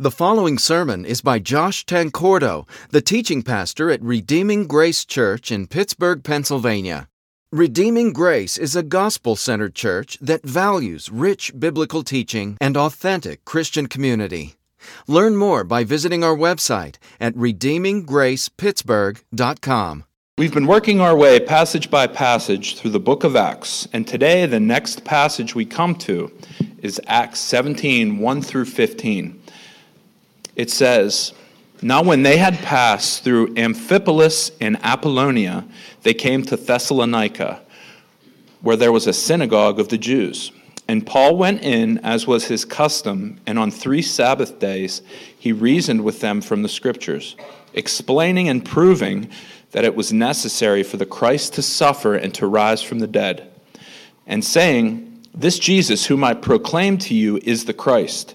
The following sermon is by Josh Tancordo, the teaching pastor at Redeeming Grace Church in Pittsburgh, Pennsylvania. Redeeming Grace is a gospel centered church that values rich biblical teaching and authentic Christian community. Learn more by visiting our website at redeeminggracepittsburgh.com. We've been working our way passage by passage through the book of Acts, and today the next passage we come to is Acts 17 1 through 15 it says, Now when they had passed through Amphipolis and Apollonia, they came to Thessalonica, where there was a synagogue of the Jews. And Paul went in, as was his custom, and on three Sabbath days he reasoned with them from the Scriptures, explaining and proving that it was necessary for the Christ to suffer and to rise from the dead, and saying, This Jesus, whom I proclaim to you, is the Christ.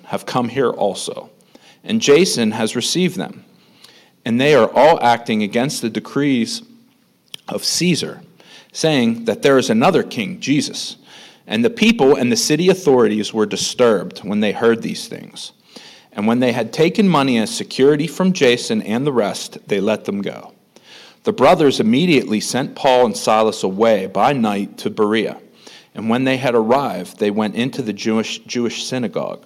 have come here also, and Jason has received them. And they are all acting against the decrees of Caesar, saying that there is another king, Jesus. And the people and the city authorities were disturbed when they heard these things. And when they had taken money as security from Jason and the rest, they let them go. The brothers immediately sent Paul and Silas away by night to Berea. And when they had arrived, they went into the Jewish, Jewish synagogue.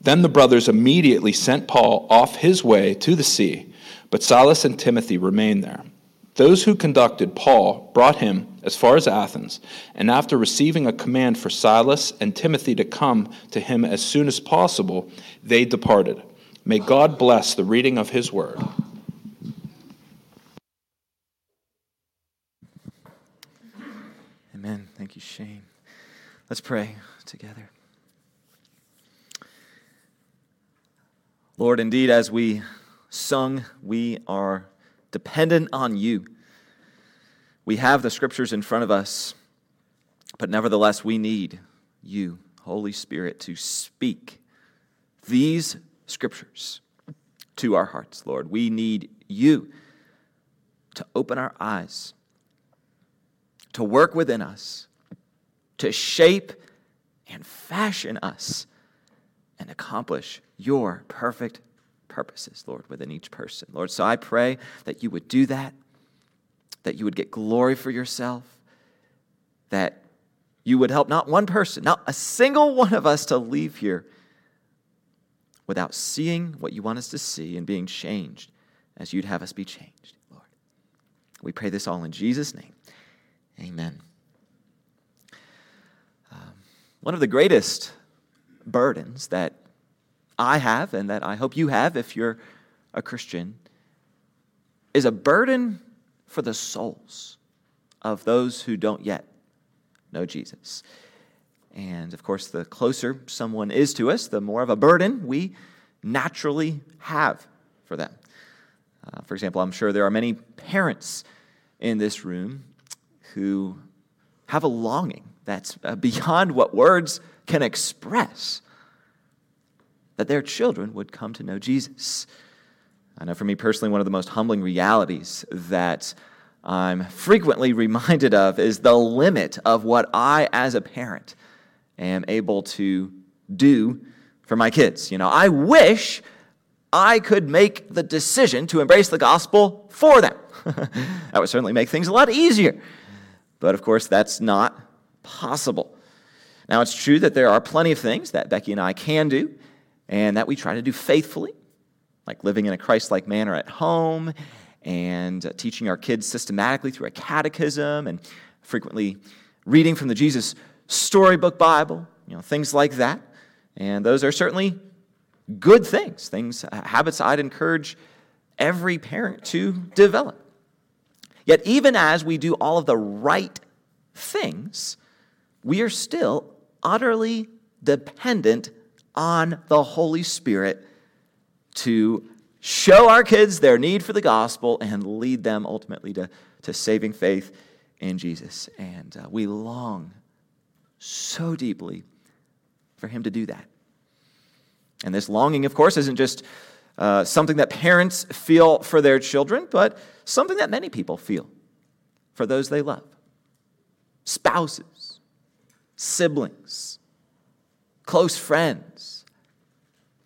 Then the brothers immediately sent Paul off his way to the sea, but Silas and Timothy remained there. Those who conducted Paul brought him as far as Athens, and after receiving a command for Silas and Timothy to come to him as soon as possible, they departed. May God bless the reading of his word. Amen. Thank you, Shane. Let's pray together. Lord, indeed, as we sung, we are dependent on you. We have the scriptures in front of us, but nevertheless, we need you, Holy Spirit, to speak these scriptures to our hearts, Lord. We need you to open our eyes, to work within us, to shape and fashion us and accomplish your perfect purposes, Lord, within each person. Lord, so I pray that you would do that, that you would get glory for yourself, that you would help not one person, not a single one of us to leave here without seeing what you want us to see and being changed as you'd have us be changed, Lord. We pray this all in Jesus' name. Amen. Um, one of the greatest burdens that I have and that I hope you have if you're a Christian is a burden for the souls of those who don't yet know Jesus. And of course, the closer someone is to us, the more of a burden we naturally have for them. Uh, for example, I'm sure there are many parents in this room who have a longing that's uh, beyond what words can express that their children would come to know Jesus. I know for me personally, one of the most humbling realities that I'm frequently reminded of is the limit of what I, as a parent, am able to do for my kids. You know, I wish I could make the decision to embrace the gospel for them. that would certainly make things a lot easier. But of course, that's not possible. Now, it's true that there are plenty of things that Becky and I can do and that we try to do faithfully. like living in a Christ like manner at home and uh, teaching our kids systematically through a catechism and frequently reading from the Jesus Storybook Bible, you know, things like that. And those are certainly good things, things, uh, habits I'd encourage every parent to develop. Yet, even as we do all of the right things, we are still utterly dependent on the Holy Spirit to show our kids their need for the gospel and lead them ultimately to, to saving faith in Jesus. And uh, we long so deeply for Him to do that. And this longing, of course, isn't just uh, something that parents feel for their children, but something that many people feel for those they love spouses, siblings, close friends,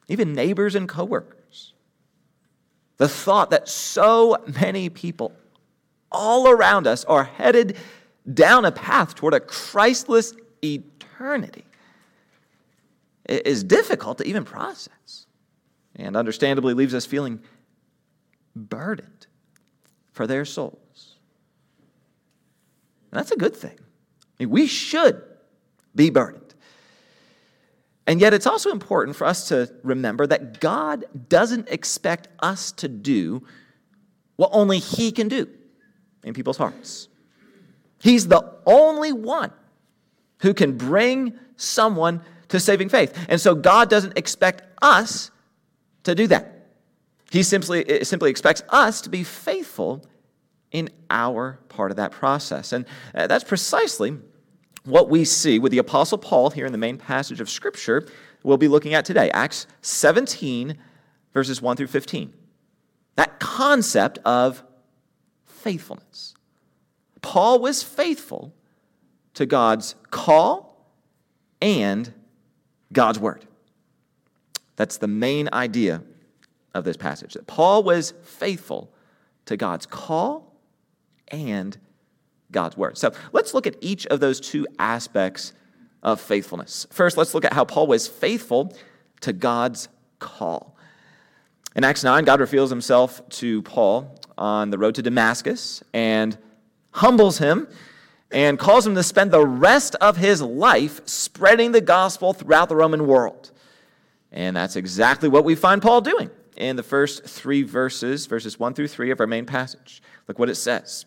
even neighbors and coworkers. The thought that so many people all around us are headed down a path toward a Christless eternity is difficult to even process and understandably leaves us feeling burdened for their souls. And that's a good thing. I mean, we should be burdened. And yet, it's also important for us to remember that God doesn't expect us to do what only He can do in people's hearts. He's the only one who can bring someone to saving faith. And so, God doesn't expect us to do that. He simply, simply expects us to be faithful in our part of that process. And uh, that's precisely what we see with the Apostle Paul here in the main passage of Scripture we'll be looking at today Acts 17, verses 1 through 15. That concept of faithfulness. Paul was faithful to God's call and God's word. That's the main idea of this passage. That Paul was faithful to God's call and God's word. So let's look at each of those two aspects of faithfulness. First, let's look at how Paul was faithful to God's call. In Acts 9, God reveals himself to Paul on the road to Damascus and humbles him and calls him to spend the rest of his life spreading the gospel throughout the Roman world. And that's exactly what we find Paul doing in the first three verses, verses 1 through 3 of our main passage. Look what it says.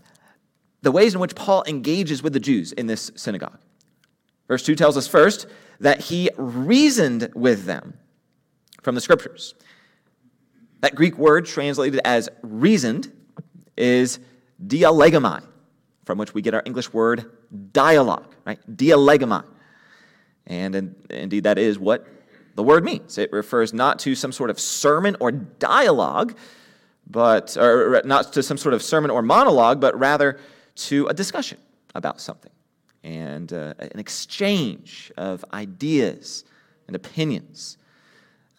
the ways in which Paul engages with the Jews in this synagogue. Verse 2 tells us first that he reasoned with them from the scriptures. That Greek word translated as reasoned is dialegomai, from which we get our English word dialogue, right? Dialegomai. And in, indeed, that is what the word means. It refers not to some sort of sermon or dialogue, but or not to some sort of sermon or monologue, but rather to a discussion about something and uh, an exchange of ideas and opinions.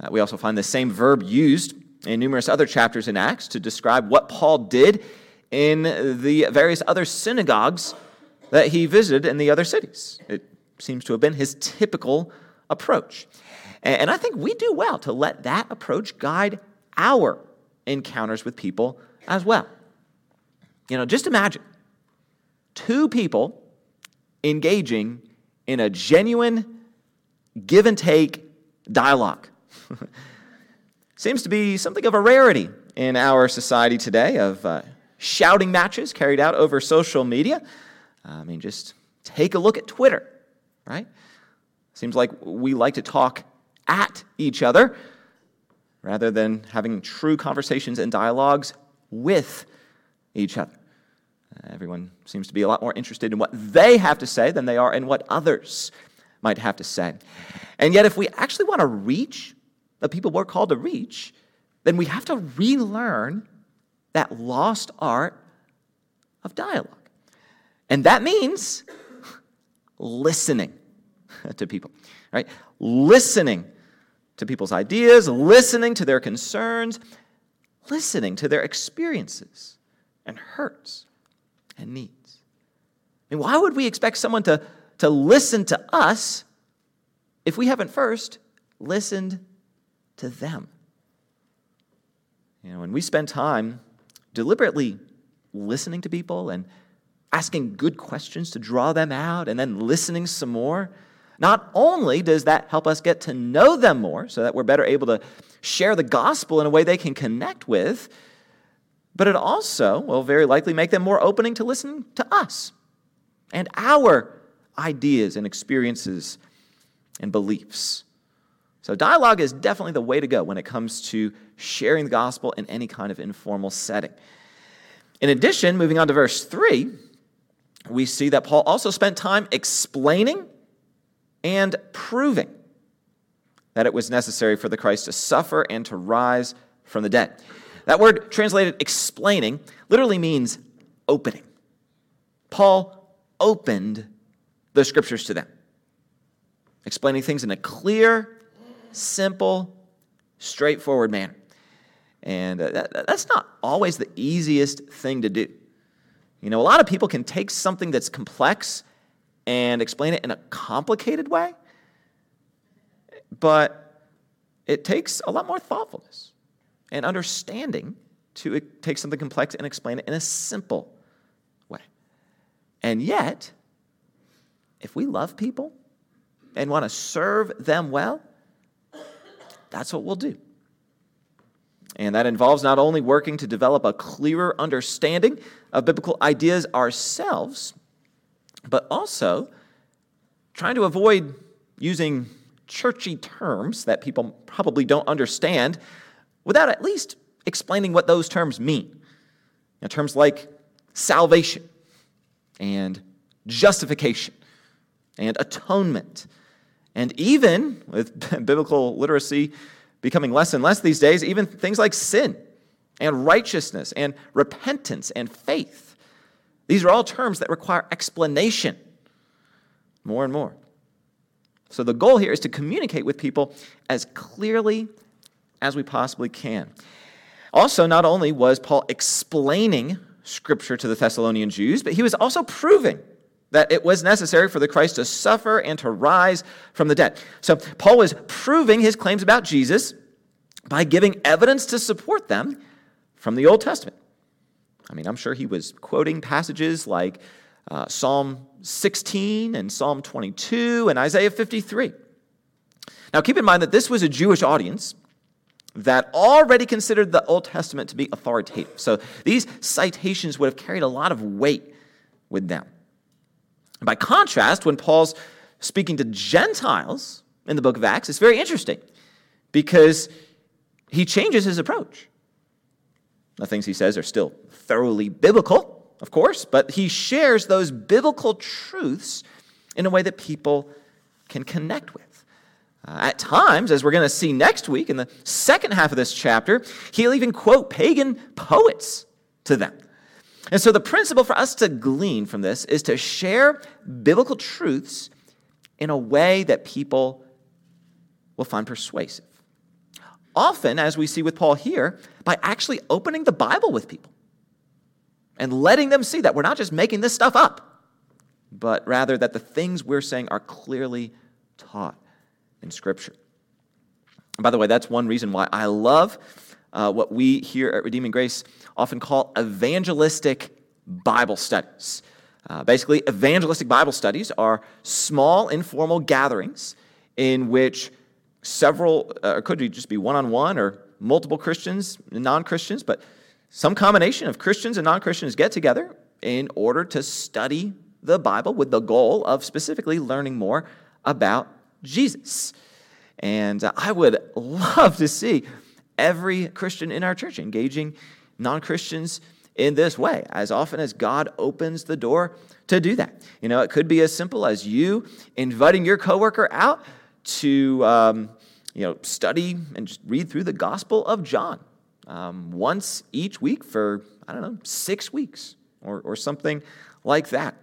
Uh, we also find the same verb used in numerous other chapters in Acts to describe what Paul did in the various other synagogues that he visited in the other cities. It seems to have been his typical approach. And I think we do well to let that approach guide our encounters with people as well. You know, just imagine two people engaging in a genuine give and take dialogue. Seems to be something of a rarity in our society today of uh, shouting matches carried out over social media. I mean, just take a look at Twitter, right? Seems like we like to talk at each other rather than having true conversations and dialogues with each other. Everyone seems to be a lot more interested in what they have to say than they are in what others might have to say. And yet, if we actually want to reach the people we're called to reach, then we have to relearn that lost art of dialogue. And that means listening to people, right? Listening to people's ideas, listening to their concerns, listening to their experiences and hurts and needs. And why would we expect someone to, to listen to us if we haven't first listened to them? You know, when we spend time deliberately listening to people and asking good questions to draw them out and then listening some more, not only does that help us get to know them more so that we're better able to share the gospel in a way they can connect with, but it also will very likely make them more opening to listen to us and our ideas and experiences and beliefs. So, dialogue is definitely the way to go when it comes to sharing the gospel in any kind of informal setting. In addition, moving on to verse 3, we see that Paul also spent time explaining and proving that it was necessary for the Christ to suffer and to rise from the dead. That word translated explaining literally means opening. Paul opened the scriptures to them, explaining things in a clear, simple, straightforward manner. And uh, that, that's not always the easiest thing to do. You know, a lot of people can take something that's complex and explain it in a complicated way, but it takes a lot more thoughtfulness and understanding to take something complex and explain it in a simple way. And yet, if we love people and want to serve them well, that's what we'll do. And that involves not only working to develop a clearer understanding of biblical ideas ourselves, but also trying to avoid using churchy terms that people probably don't understand without at least explaining what those terms mean. You terms like salvation and justification and atonement, and even with biblical literacy becoming less and less these days, even things like sin and righteousness and repentance and faith. These are all terms that require explanation more and more. So the goal here is to communicate with people as clearly as we possibly can. Also, not only was Paul explaining Scripture to the Thessalonian Jews, but he was also proving that it was necessary for the Christ to suffer and to rise from the dead. So Paul was proving his claims about Jesus by giving evidence to support them from the Old Testament. I mean, I'm sure he was quoting passages like uh, Psalm 16 and Psalm 22 and Isaiah 53. Now, keep in mind that this was a Jewish audience that already considered the Old Testament to be authoritative. So these citations would have carried a lot of weight with them. By contrast, when Paul's speaking to Gentiles in the book of Acts, it's very interesting because he changes his approach. The things he says are still thoroughly biblical, of course, but he shares those biblical truths in a way that people can connect with. Uh, at times, as we're going to see next week in the second half of this chapter, he'll even quote pagan poets to them. And so, the principle for us to glean from this is to share biblical truths in a way that people will find persuasive. Often, as we see with Paul here, by actually opening the Bible with people and letting them see that we're not just making this stuff up, but rather that the things we're saying are clearly taught in Scripture. And by the way, that's one reason why I love uh, what we here at Redeeming Grace often call evangelistic Bible studies. Uh, basically, evangelistic Bible studies are small, informal gatherings in which several, uh, or could just be one on one or multiple Christians and non Christians, but some combination of Christians and non Christians get together in order to study the Bible with the goal of specifically learning more about Jesus. And uh, I would love to see every Christian in our church engaging non Christians in this way as often as God opens the door to do that. You know, it could be as simple as you inviting your coworker out to um, you know, study and just read through the Gospel of John um, once each week for, I don't know, six weeks or, or something like that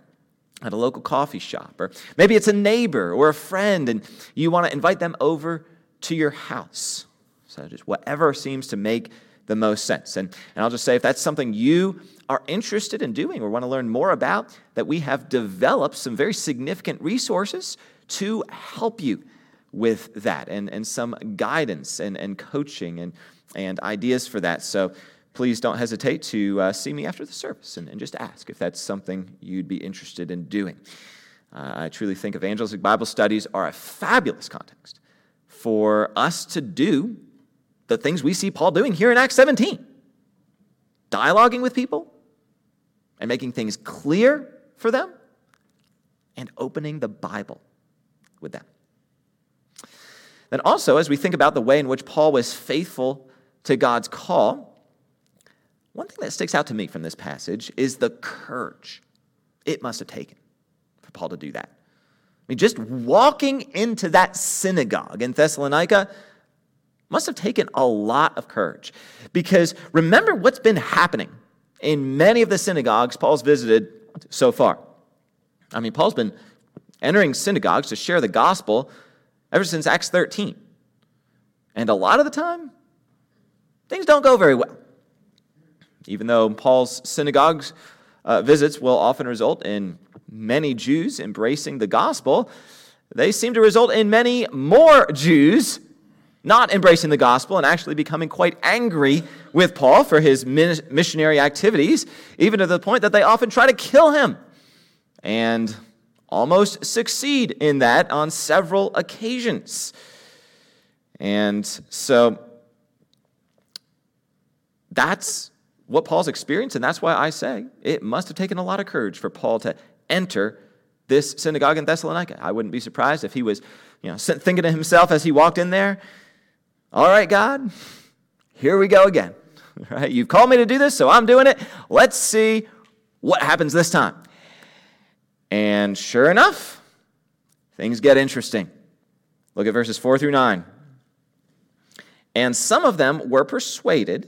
at a local coffee shop. Or maybe it's a neighbor or a friend and you want to invite them over to your house. So just whatever seems to make the most sense. And, and I'll just say if that's something you are interested in doing or want to learn more about, that we have developed some very significant resources to help you with that and, and some guidance and, and coaching and, and ideas for that. So please don't hesitate to uh, see me after the service and, and, just ask if that's something you'd be interested in doing. Uh, I truly think evangelistic Bible studies are a fabulous context for us to do the things we see Paul doing here in Acts 17 dialoguing with people and making things clear for them and opening the Bible with them. Then, also, as we think about the way in which Paul was faithful to God's call, one thing that sticks out to me from this passage is the courage it must have taken for Paul to do that. I mean, just walking into that synagogue in Thessalonica must have taken a lot of courage. Because remember what's been happening in many of the synagogues Paul's visited so far. I mean, Paul's been entering synagogues to share the gospel ever since Acts 13. And a lot of the time, things don't go very well. Even though Paul's synagogues uh, visits will often result in many Jews embracing the gospel, they seem to result in many more Jews not embracing the gospel and actually becoming quite angry with Paul for his missionary activities, even to the point that they often try to kill him. And almost succeed in that on several occasions. And so that's what Paul's experienced, and that's why I say it must have taken a lot of courage for Paul to enter this synagogue in Thessalonica. I wouldn't be surprised if he was, you know, thinking to himself as he walked in there, all right, God, here we go again. Right? You've called me to do this, so I'm doing it. Let's see what happens this time. And sure enough, things get interesting. Look at verses 4 through 9. And some of them were persuaded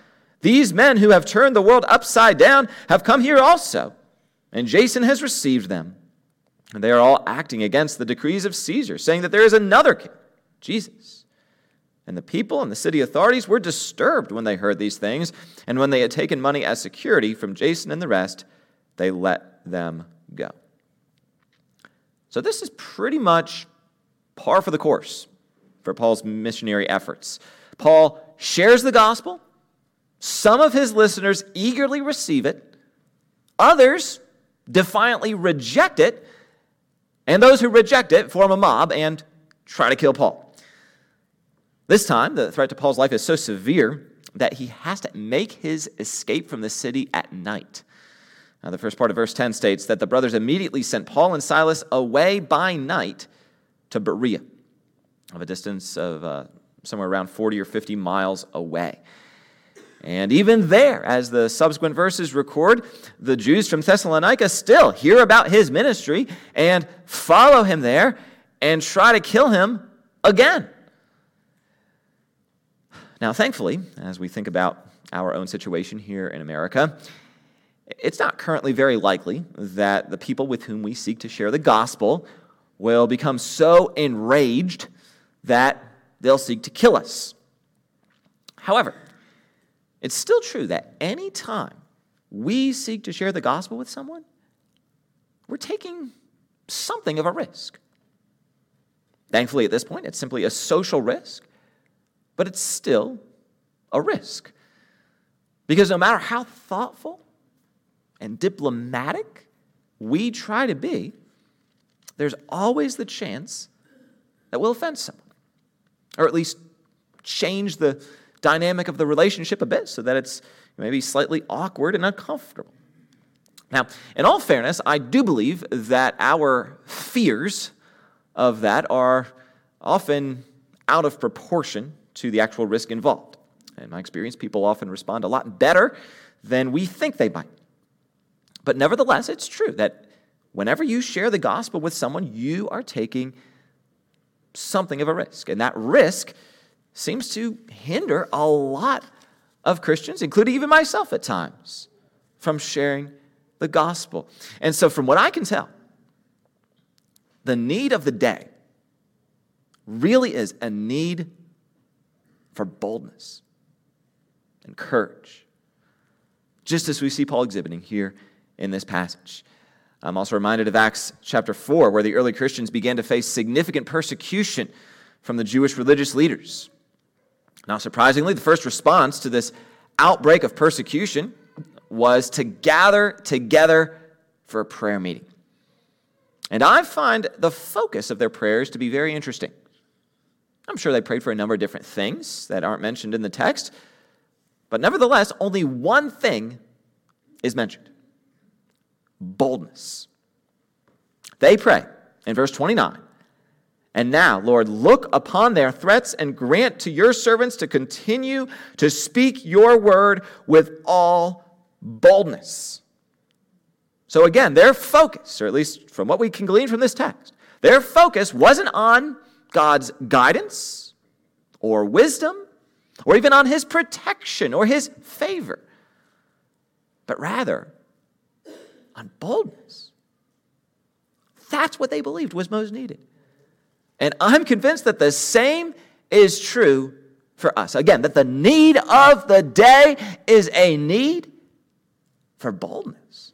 These men who have turned the world upside down have come here also, and Jason has received them. And they are all acting against the decrees of Caesar, saying that there is another king, Jesus. And the people and the city authorities were disturbed when they heard these things, and when they had taken money as security from Jason and the rest, they let them go. So, this is pretty much par for the course for Paul's missionary efforts. Paul shares the gospel, some of his listeners eagerly receive it, others defiantly reject it, and those who reject it form a mob and try to kill Paul. This time, the threat to Paul's life is so severe that he has to make his escape from the city at night. Now, the first part of verse 10 states that the brothers immediately sent Paul and Silas away by night to Berea, of a distance of uh, somewhere around 40 or 50 miles away. And even there, as the subsequent verses record, the Jews from Thessalonica still hear about his ministry and follow him there and try to kill him again. Now, thankfully, as we think about our own situation here in America, it's not currently very likely that the people with whom we seek to share the gospel will become so enraged that they'll seek to kill us. However, it's still true that any time we seek to share the gospel with someone, we're taking something of a risk. Thankfully, at this point, it's simply a social risk but it's still a risk. Because no matter how thoughtful and diplomatic we try to be, there's always the chance that we'll offend someone, or at least change the dynamic of the relationship a bit so that it's maybe slightly awkward and uncomfortable. Now, in all fairness, I do believe that our fears of that are often out of proportion to the actual risk involved. In my experience, people often respond a lot better than we think they might. But nevertheless, it's true that whenever you share the gospel with someone, you are taking something of a risk. And that risk seems to hinder a lot of Christians, including even myself at times, from sharing the gospel. And so, from what I can tell, the need of the day really is a need for boldness and courage, just as we see Paul exhibiting here in this passage. I'm also reminded of Acts chapter 4, where the early Christians began to face significant persecution from the Jewish religious leaders. Not surprisingly, the first response to this outbreak of persecution was to gather together for a prayer meeting. And I find the focus of their prayers to be very interesting. I'm sure they prayed for a number of different things that aren't mentioned in the text, but nevertheless, only one thing is mentioned boldness. They pray in verse 29 And now, Lord, look upon their threats and grant to your servants to continue to speak your word with all boldness. So, again, their focus, or at least from what we can glean from this text, their focus wasn't on God's guidance or wisdom or even on his protection or his favor, but rather on boldness. That's what they believed was most needed. And I'm convinced that the same is true for us. Again, that the need of the day is a need for boldness.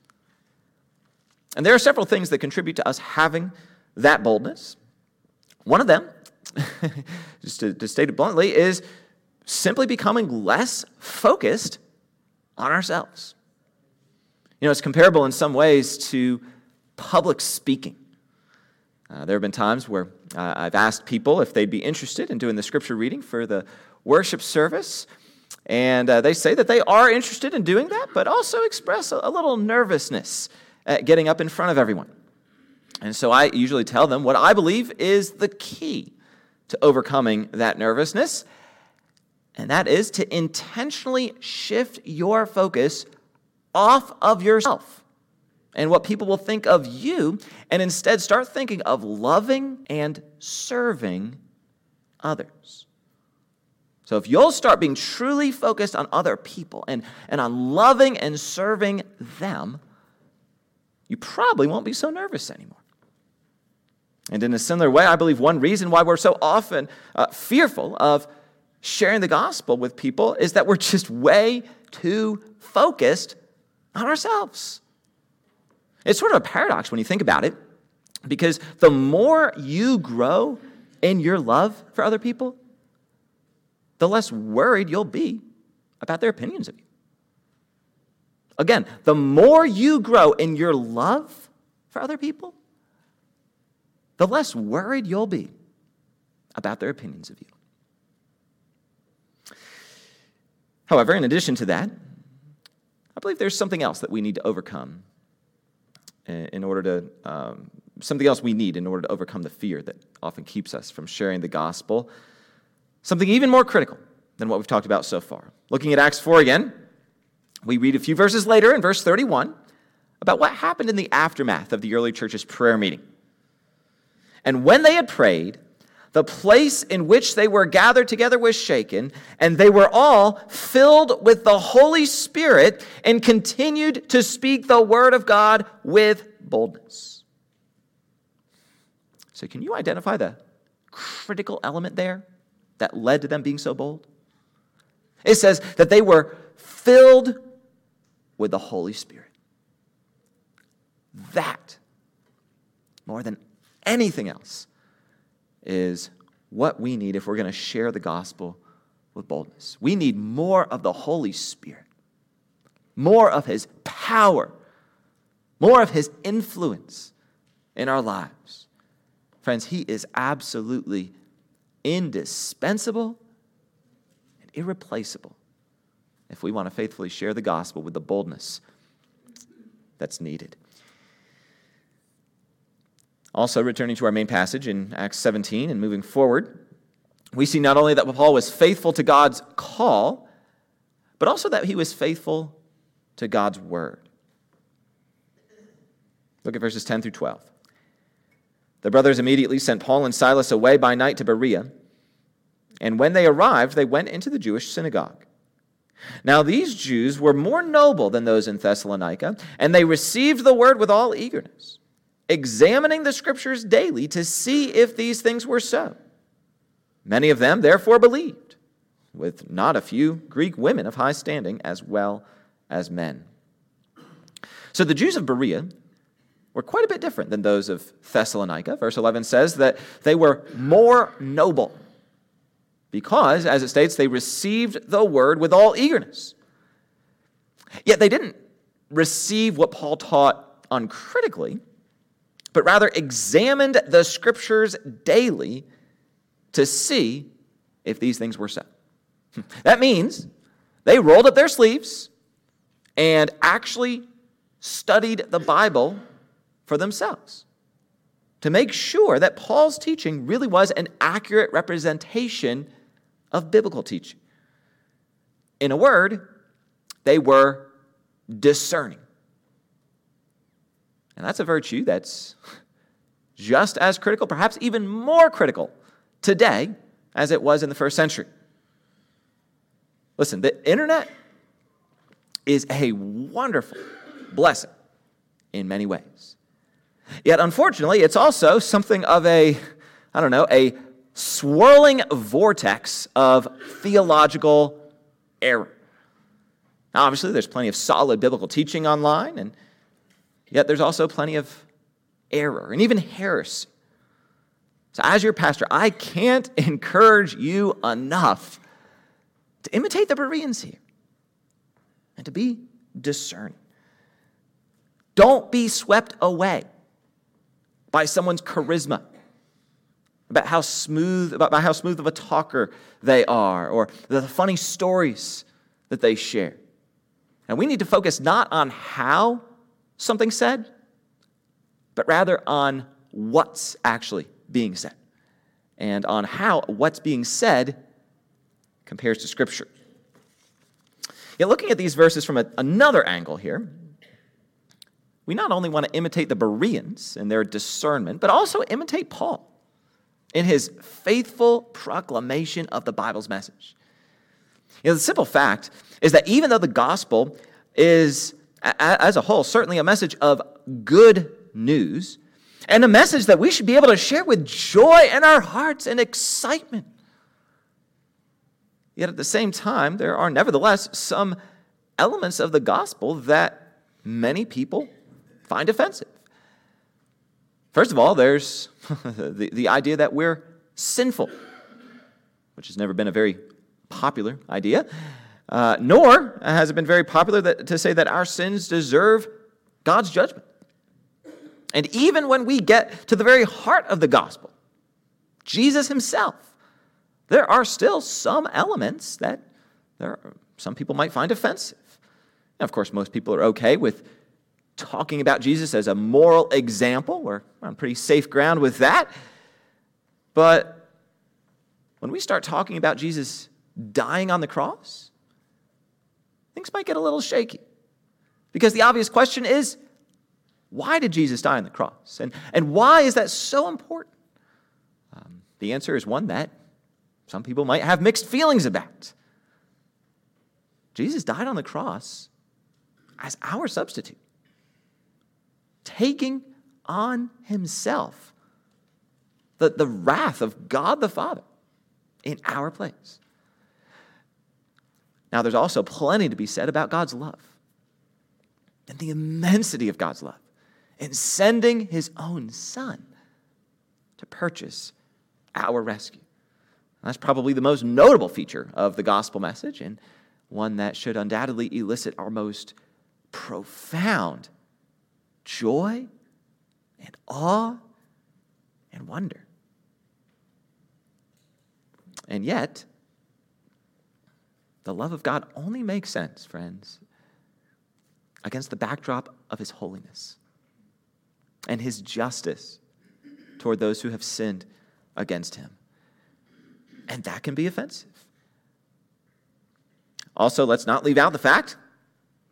And there are several things that contribute to us having that boldness. One of them, just to, to state it bluntly, is simply becoming less focused on ourselves. You know, it's comparable in some ways to public speaking. Uh, there have been times where uh, I've asked people if they'd be interested in doing the scripture reading for the worship service. And uh, they say that they are interested in doing that, but also express a, a little nervousness at getting up in front of everyone. And so I usually tell them what I believe is the key to overcoming that nervousness, and that is to intentionally shift your focus off of yourself and what people will think of you, and instead start thinking of loving and serving others. So, if you'll start being truly focused on other people and, and on loving and serving them, you probably won't be so nervous anymore. And in a similar way, I believe one reason why we're so often uh, fearful of sharing the gospel with people is that we're just way too focused on ourselves. It's sort of a paradox when you think about it, because the more you grow in your love for other people, the less worried you'll be about their opinions of you. Again, the more you grow in your love for other people, the less worried you'll be about their opinions of you. However, in addition to that, I believe there's something else that we need to overcome in order to, um, something else we need in order to overcome the fear that often keeps us from sharing the gospel. Something even more critical than what we've talked about so far. Looking at Acts 4 again, we read a few verses later in verse 31 about what happened in the aftermath of the early church's prayer meeting. And when they had prayed, the place in which they were gathered together was shaken, and they were all filled with the Holy Spirit and continued to speak the word of God with boldness. So, can you identify the critical element there that led to them being so bold? It says that they were filled with the Holy Spirit. That, more than anything else, is what we need if we're going to share the gospel with boldness. We need more of the Holy Spirit, more of His power, more of His influence in our lives. Friends, He is absolutely indispensable and irreplaceable if we want to faithfully share the gospel with the boldness that's needed. Also, returning to our main passage in Acts 17 and moving forward, we see not only that Paul was faithful to God's call, but also that he was faithful to God's word. Look at verses 10 through 12. The brothers immediately sent Paul and Silas away by night to Berea, and when they arrived, they went into the Jewish synagogue. Now, these Jews were more noble than those in Thessalonica, and they received the word with all eagerness, examining the scriptures daily to see if these things were so. Many of them therefore believed, with not a few Greek women of high standing as well as men. So the Jews of Berea were quite a bit different than those of Thessalonica. Verse 11 says that they were more noble because, as it states, they received the word with all eagerness. Yet they didn't receive what Paul taught uncritically, but rather examined the scriptures daily to see if these things were so. That means they rolled up their sleeves and actually studied the Bible for themselves to make sure that Paul's teaching really was an accurate representation of biblical teaching. In a word, they were discerning. And that's a virtue that's just as critical, perhaps even more critical today as it was in the first century. Listen, the internet is a wonderful blessing in many ways. Yet, unfortunately, it's also something of a, I don't know, a swirling vortex of theological error. Now, obviously, there's plenty of solid biblical teaching online, and yet there's also plenty of error and even heresy. So, as your pastor, I can't encourage you enough to imitate the Bereans here and to be discerning. Don't be swept away by someone's charisma about how smooth about how smooth of a talker they are or the funny stories that they share and we need to focus not on how something's said but rather on what's actually being said and on how what's being said compares to scripture yet looking at these verses from a, another angle here we not only want to imitate the bereans in their discernment but also imitate paul in his faithful proclamation of the Bible's message. You know, the simple fact is that even though the gospel is, as a whole, certainly a message of good news, and a message that we should be able to share with joy in our hearts and excitement. Yet at the same time, there are nevertheless some elements of the gospel that many people find offensive. First of all, there's the, the idea that we're sinful, which has never been a very popular idea. Uh, nor has it been very popular that, to say that our sins deserve God's judgment. And even when we get to the very heart of the gospel, Jesus himself, there are still some elements that there are, some people might find offensive. Now, of course, most people are okay with talking about Jesus as a moral example. We're on pretty safe ground with that. But when we start talking about Jesus dying on the cross, things might get a little shaky. Because the obvious question is why did Jesus die on the cross? And, and why is that so important? Um, the answer is one that some people might have mixed feelings about. Jesus died on the cross as our substitute taking on himself the, the wrath of God the Father in our place. Now, there's also plenty to be said about God's love and the immensity of God's love in sending his own son to purchase our rescue. That's probably the most notable feature of the gospel message and one that should undoubtedly elicit our most profound joy and awe and wonder. And yet, The love of God only makes sense, friends, against the backdrop of his holiness and his justice toward those who have sinned against him. And that can be offensive. Also, let's not leave out the fact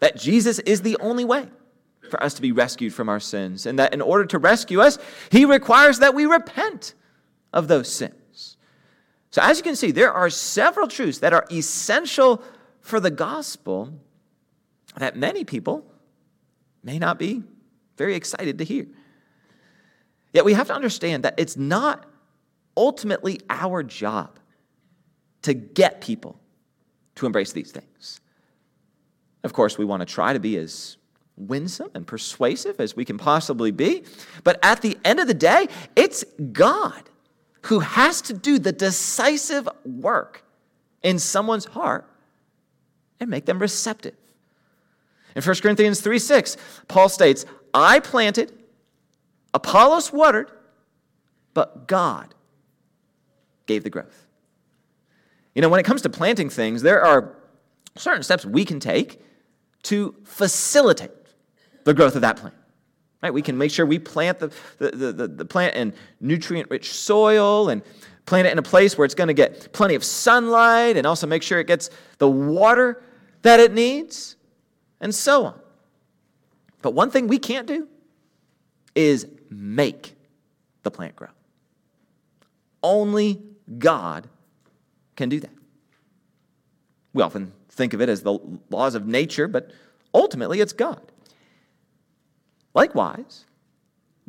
that Jesus is the only way for us to be rescued from our sins, and that in order to rescue us, he requires that we repent of those sins. So, as you can see, there are several truths that are essential for the gospel that many people may not be very excited to hear. Yet we have to understand that it's not ultimately our job to get people to embrace these things. Of course, we want to try to be as winsome and persuasive as we can possibly be, but at the end of the day, it's God who has to do the decisive work in someone's heart and make them receptive. In 1 Corinthians 3 6, Paul states, I planted, Apollos watered, but God gave the growth. You know, when it comes to planting things, there are certain steps we can take to facilitate the growth of that plant. Right? We can make sure we plant the, the, the, the plant in nutrient rich soil and plant it in a place where it's going to get plenty of sunlight and also make sure it gets the water that it needs and so on. But one thing we can't do is make the plant grow. Only God can do that. We often think of it as the laws of nature, but ultimately it's God. Likewise,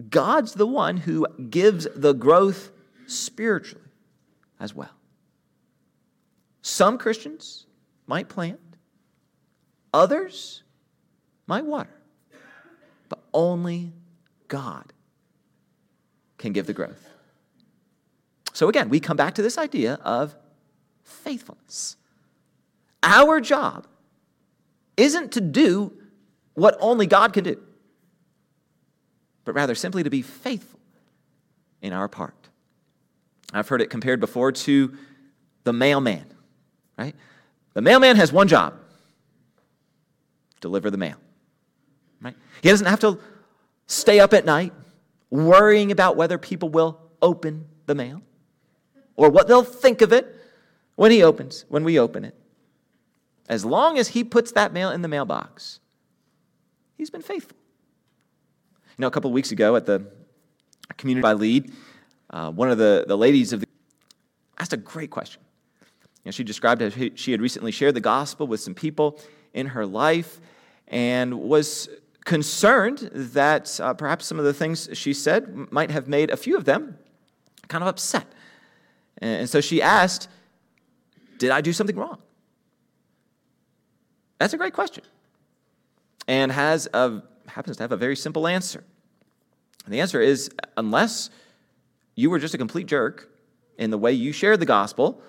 God's the one who gives the growth spiritually as well. Some Christians might plant, others might water, but only God can give the growth. So again, we come back to this idea of faithfulness. Our job isn't to do what only God can do, but rather simply to be faithful in our part. I've heard it compared before to the mailman, right? The mailman has one job deliver the mail, right? He doesn't have to stay up at night worrying about whether people will open the mail or what they'll think of it when he opens, when we open it. As long as he puts that mail in the mailbox, he's been faithful. You know, a couple weeks ago at the community by lead, uh, one of the, the ladies of the asked a great question. You know, she described how she had recently shared the gospel with some people in her life and was concerned that uh, perhaps some of the things she said might have made a few of them kind of upset. And so she asked, Did I do something wrong? That's a great question. And has a, happens to have a very simple answer. And the answer is unless you were just a complete jerk in the way you shared the gospel,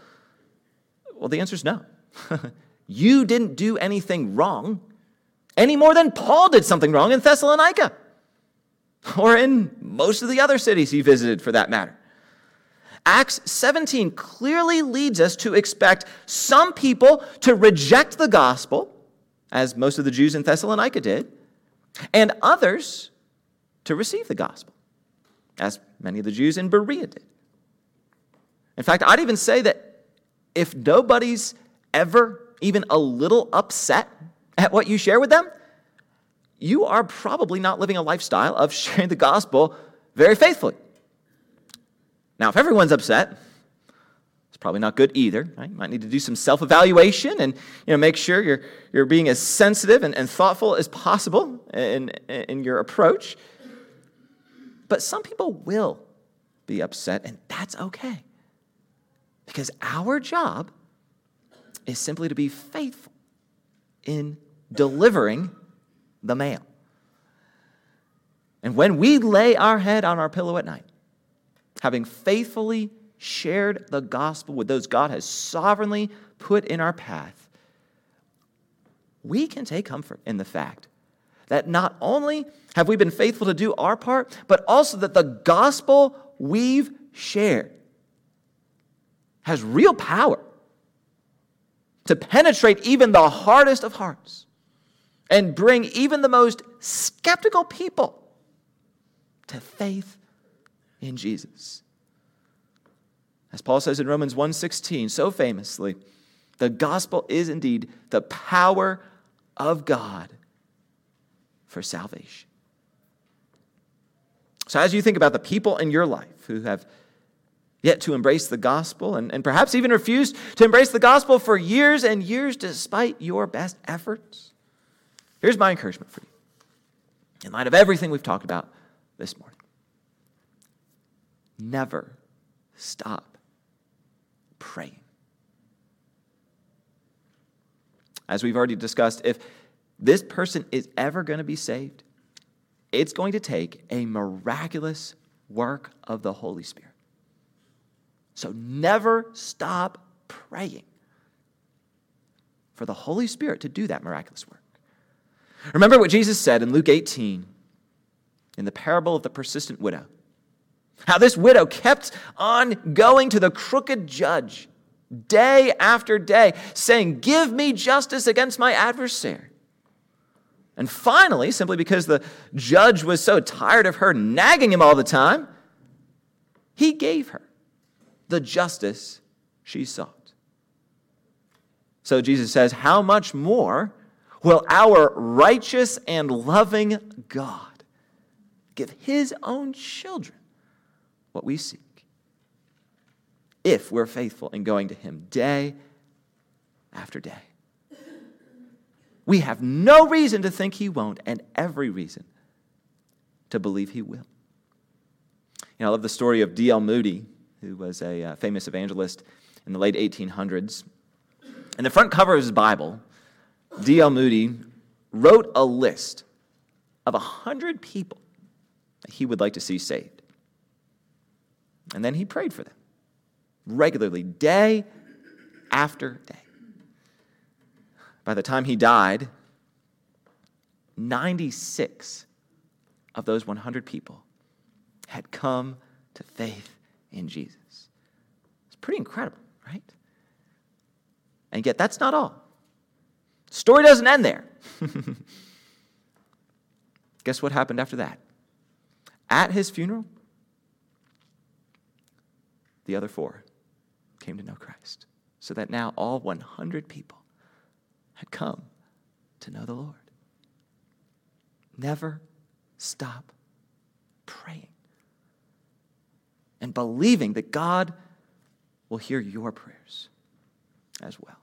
well, the answer is no. you didn't do anything wrong any more than Paul did something wrong in Thessalonica or in most of the other cities he visited for that matter. Acts 17 clearly leads us to expect some people to reject the gospel, as most of the Jews in Thessalonica did, and others to receive the gospel, as many of the Jews in Berea did. In fact, I'd even say that if nobody's ever even a little upset at what you share with them, you are probably not living a lifestyle of sharing the gospel very faithfully. Now, if everyone's upset, it's probably not good either. Right? You might need to do some self evaluation and you know, make sure you're, you're being as sensitive and, and thoughtful as possible in, in your approach. But some people will be upset, and that's okay. Because our job is simply to be faithful in delivering the mail. And when we lay our head on our pillow at night, having faithfully shared the gospel with those God has sovereignly put in our path, we can take comfort in the fact that not only have we been faithful to do our part, but also that the gospel we've shared has real power to penetrate even the hardest of hearts and bring even the most skeptical people to faith in Jesus. As Paul says in Romans 1:16 so famously, the gospel is indeed the power of God for salvation. So, as you think about the people in your life who have yet to embrace the gospel and, and perhaps even refused to embrace the gospel for years and years despite your best efforts, here's my encouragement for you in light of everything we've talked about this morning. Never stop praying. As we've already discussed, if this person is ever going to be saved, it's going to take a miraculous work of the Holy Spirit. So never stop praying for the Holy Spirit to do that miraculous work. Remember what Jesus said in Luke 18 in the parable of the persistent widow. How this widow kept on going to the crooked judge day after day, saying, Give me justice against my adversary. And finally, simply because the judge was so tired of her nagging him all the time, he gave her the justice she sought. So Jesus says, How much more will our righteous and loving God give his own children what we seek? If we're faithful in going to him day after day. We have no reason to think he won't, and every reason to believe he will. You know, I love the story of D.L. Moody, who was a uh, famous evangelist in the late 1800s. In the front cover of his Bible, D.L. Moody wrote a list of 100 people that he would like to see saved. And then he prayed for them regularly, day after day. By the time he died, 96 of those 100 people had come to faith in Jesus. It's pretty incredible, right? And yet, that's not all. The story doesn't end there. Guess what happened after that? At his funeral, the other four came to know Christ. So that now all 100 people had come to know the Lord. Never stop praying and believing that God will hear your prayers as well.